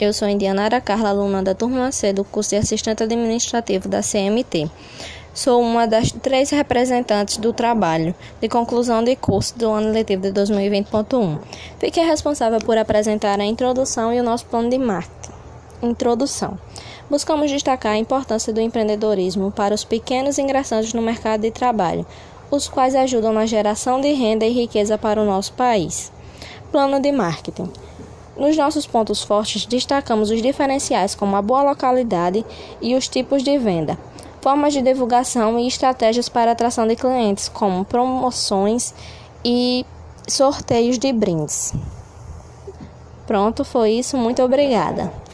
Eu sou Indiana Carla, aluna da turma C do curso de assistente administrativo da CMT. Sou uma das três representantes do trabalho de conclusão de curso do ano letivo de 2020.1. Fiquei responsável por apresentar a introdução e o nosso plano de marketing. Introdução. Buscamos destacar a importância do empreendedorismo para os pequenos ingressantes no mercado de trabalho, os quais ajudam na geração de renda e riqueza para o nosso país. Plano de marketing. Nos nossos pontos fortes, destacamos os diferenciais como a boa localidade e os tipos de venda, formas de divulgação e estratégias para atração de clientes, como promoções e sorteios de brindes. Pronto, foi isso. Muito obrigada.